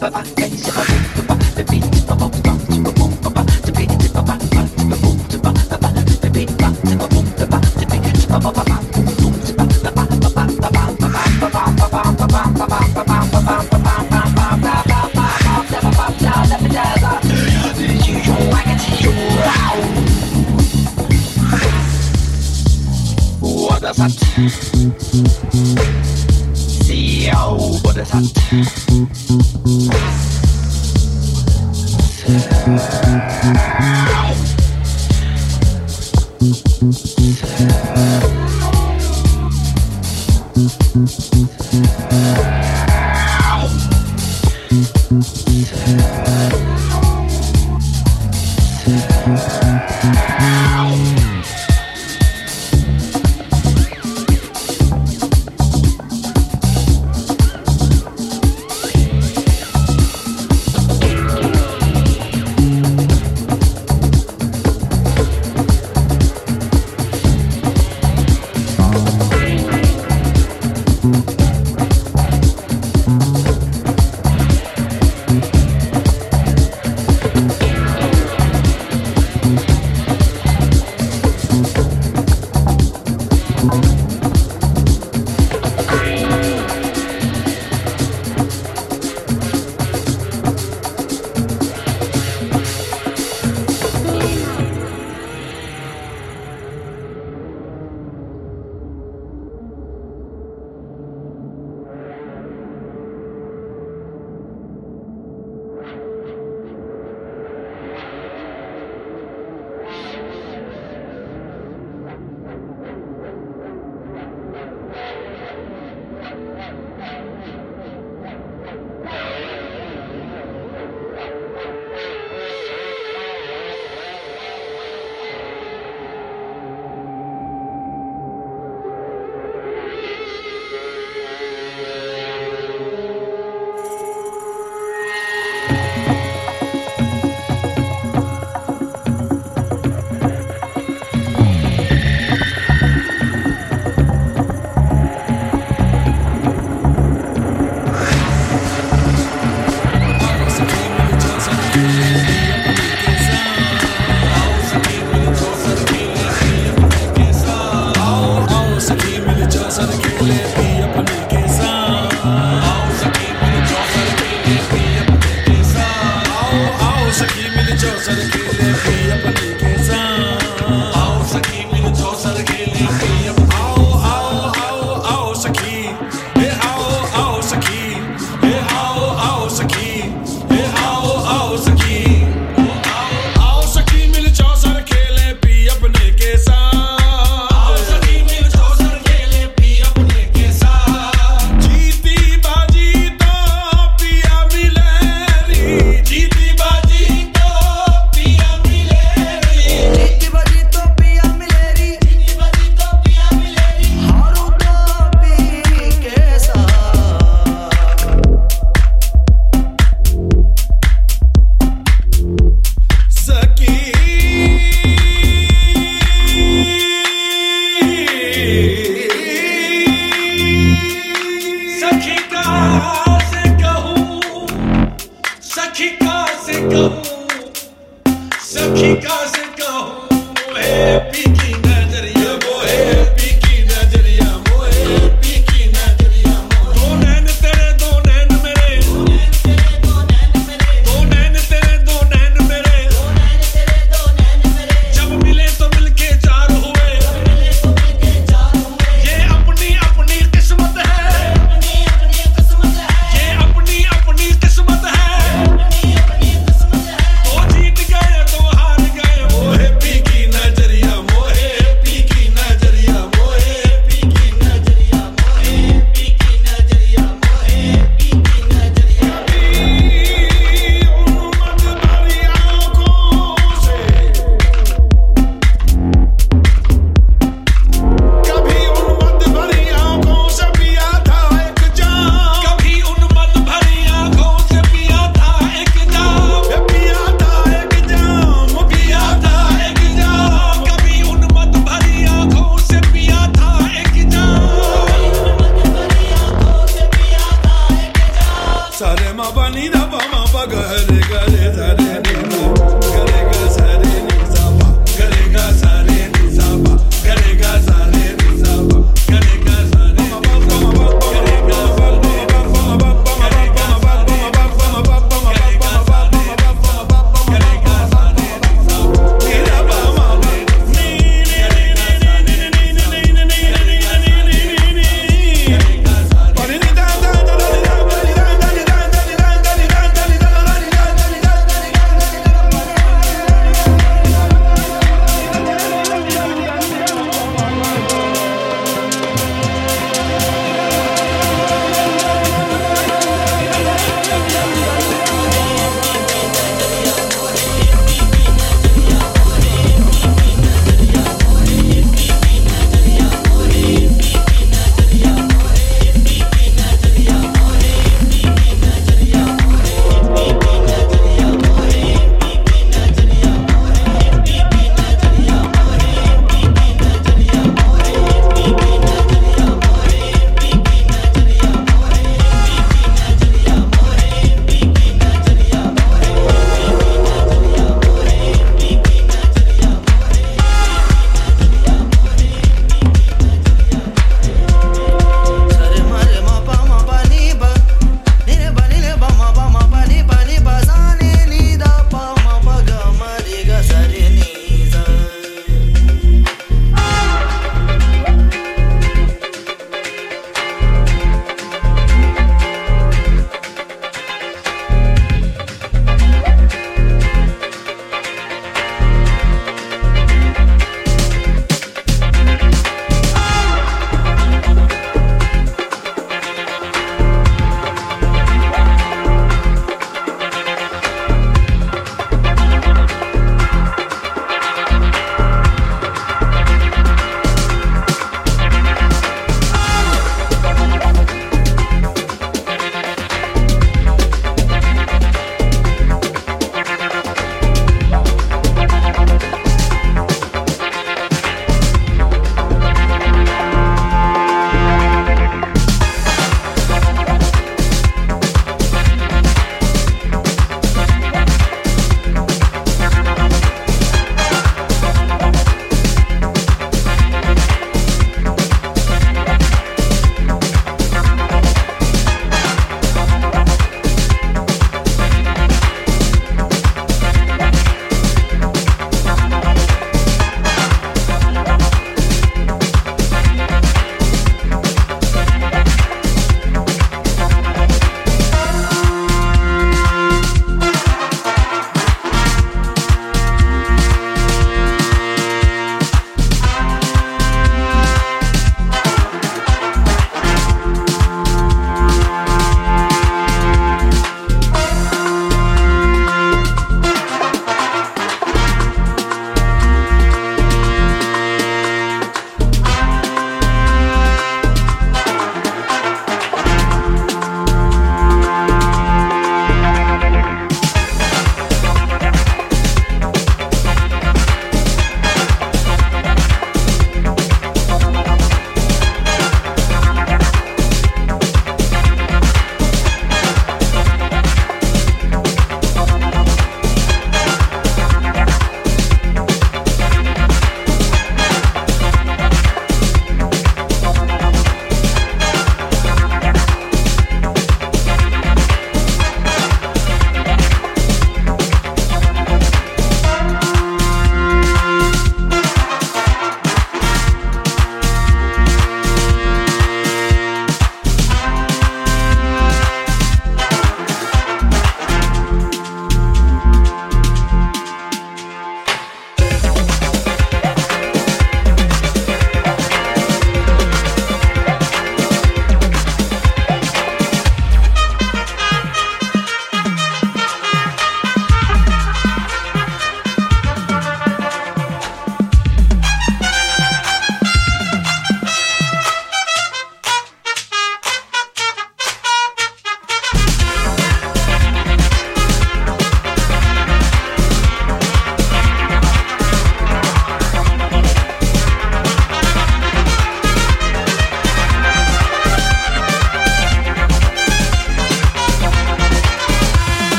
Bye-bye.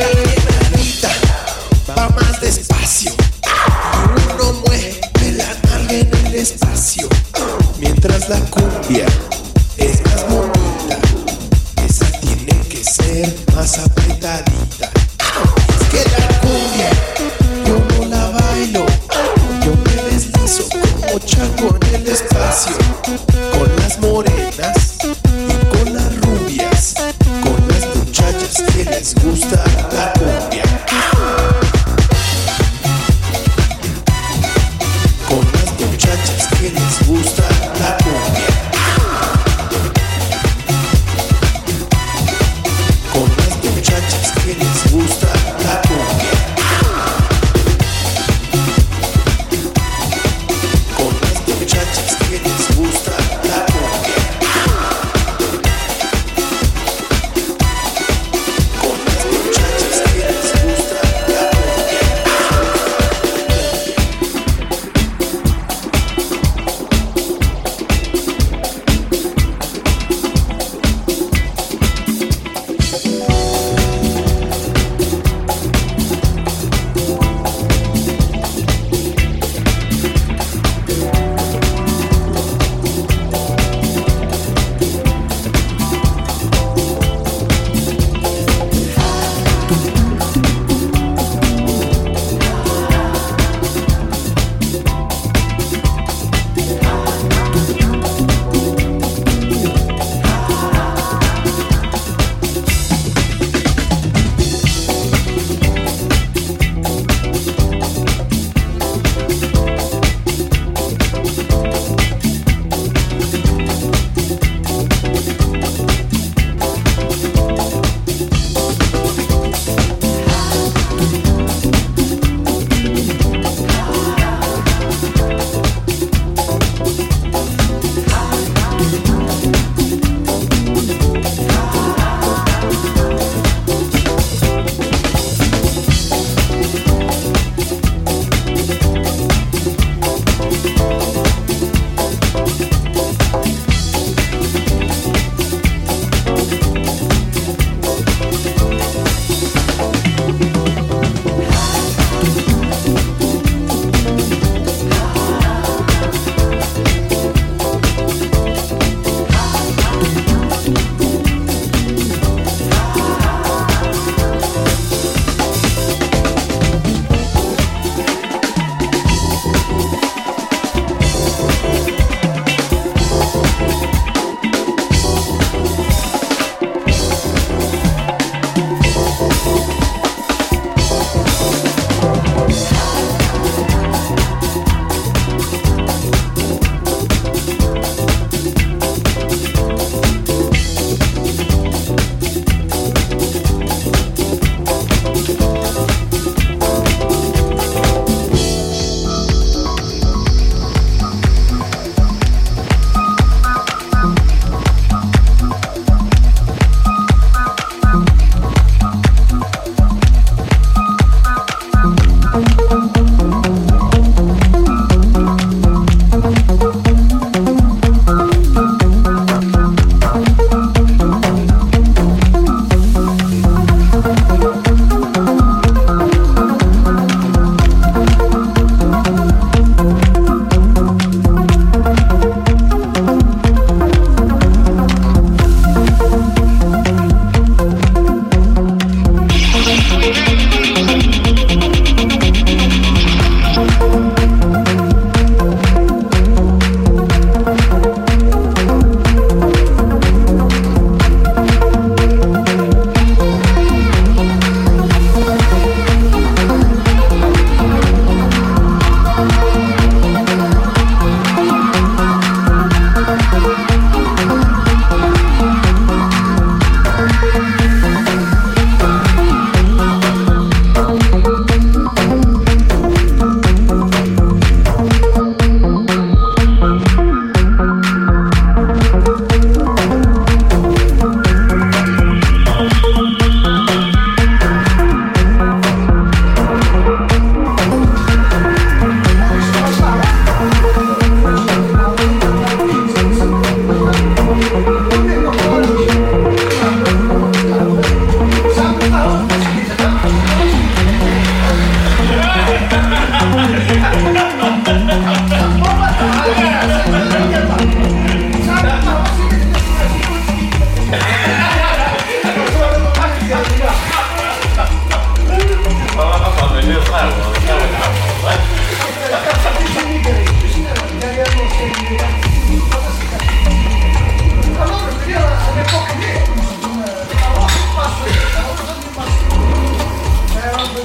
Margarita, va más despacio. Uno mueve la nalga en el espacio. Mientras la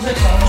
você fala.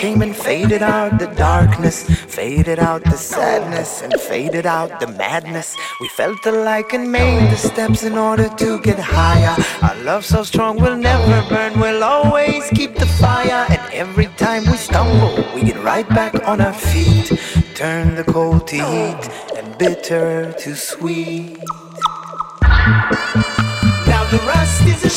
Came and faded out the darkness, faded out the sadness, and faded out the madness. We felt alike and made the steps in order to get higher. Our love so strong we'll never burn, we'll always keep the fire. And every time we stumble, we get right back on our feet. Turn the cold to heat and bitter to sweet. Now the rust is a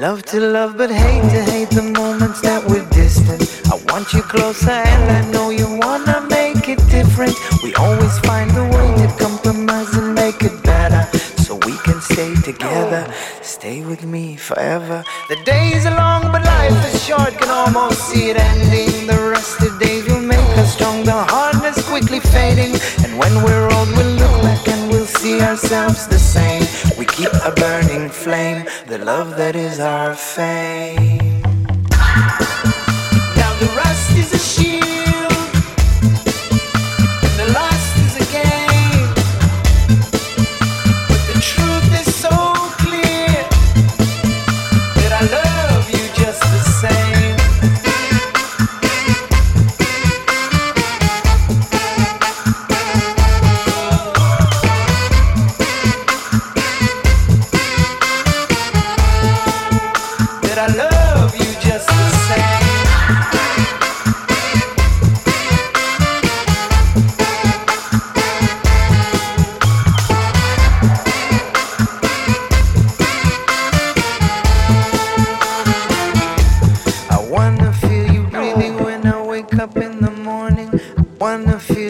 love to love, but hate to hate the moments that we're distant. I want you closer, and I know you wanna make it different. We always find a way to compromise and make it better, so we can stay together. Stay with me forever. The days are long, but life is short. Can almost see it ending. The rest of the days will make us strong. The hardness quickly fading, and when we're old, we'll look back and we'll see ourselves the keep a burning flame, the love that is our fame. Now the rust is a shield. up in the morning, I wanna feel.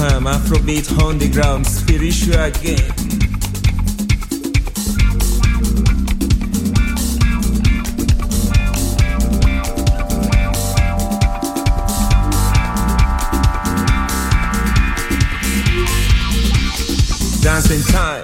هم Afrobeat underground spiritual game dancing time.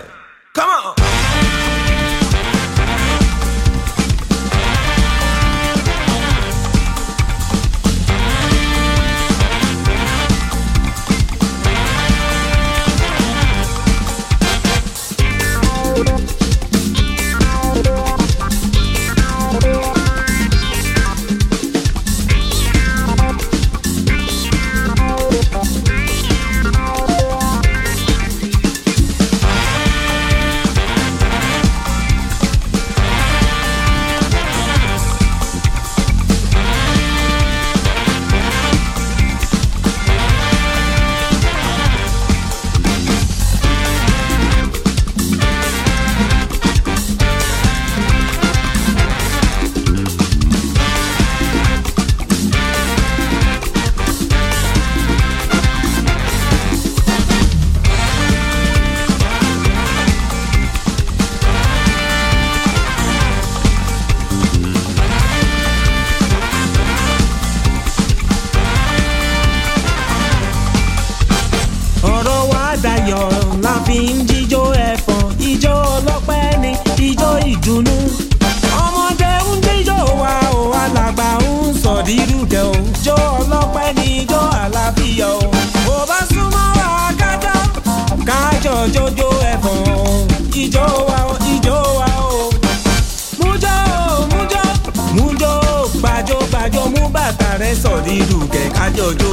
Sabiru kẹ̀kẹ́ jọjọ.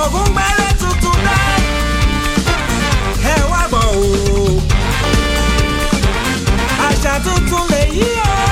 Ògùn gbẹ́rẹ́ tuntun dá, ẹ wá bọ̀ o. Àṣà tuntun lè yí o.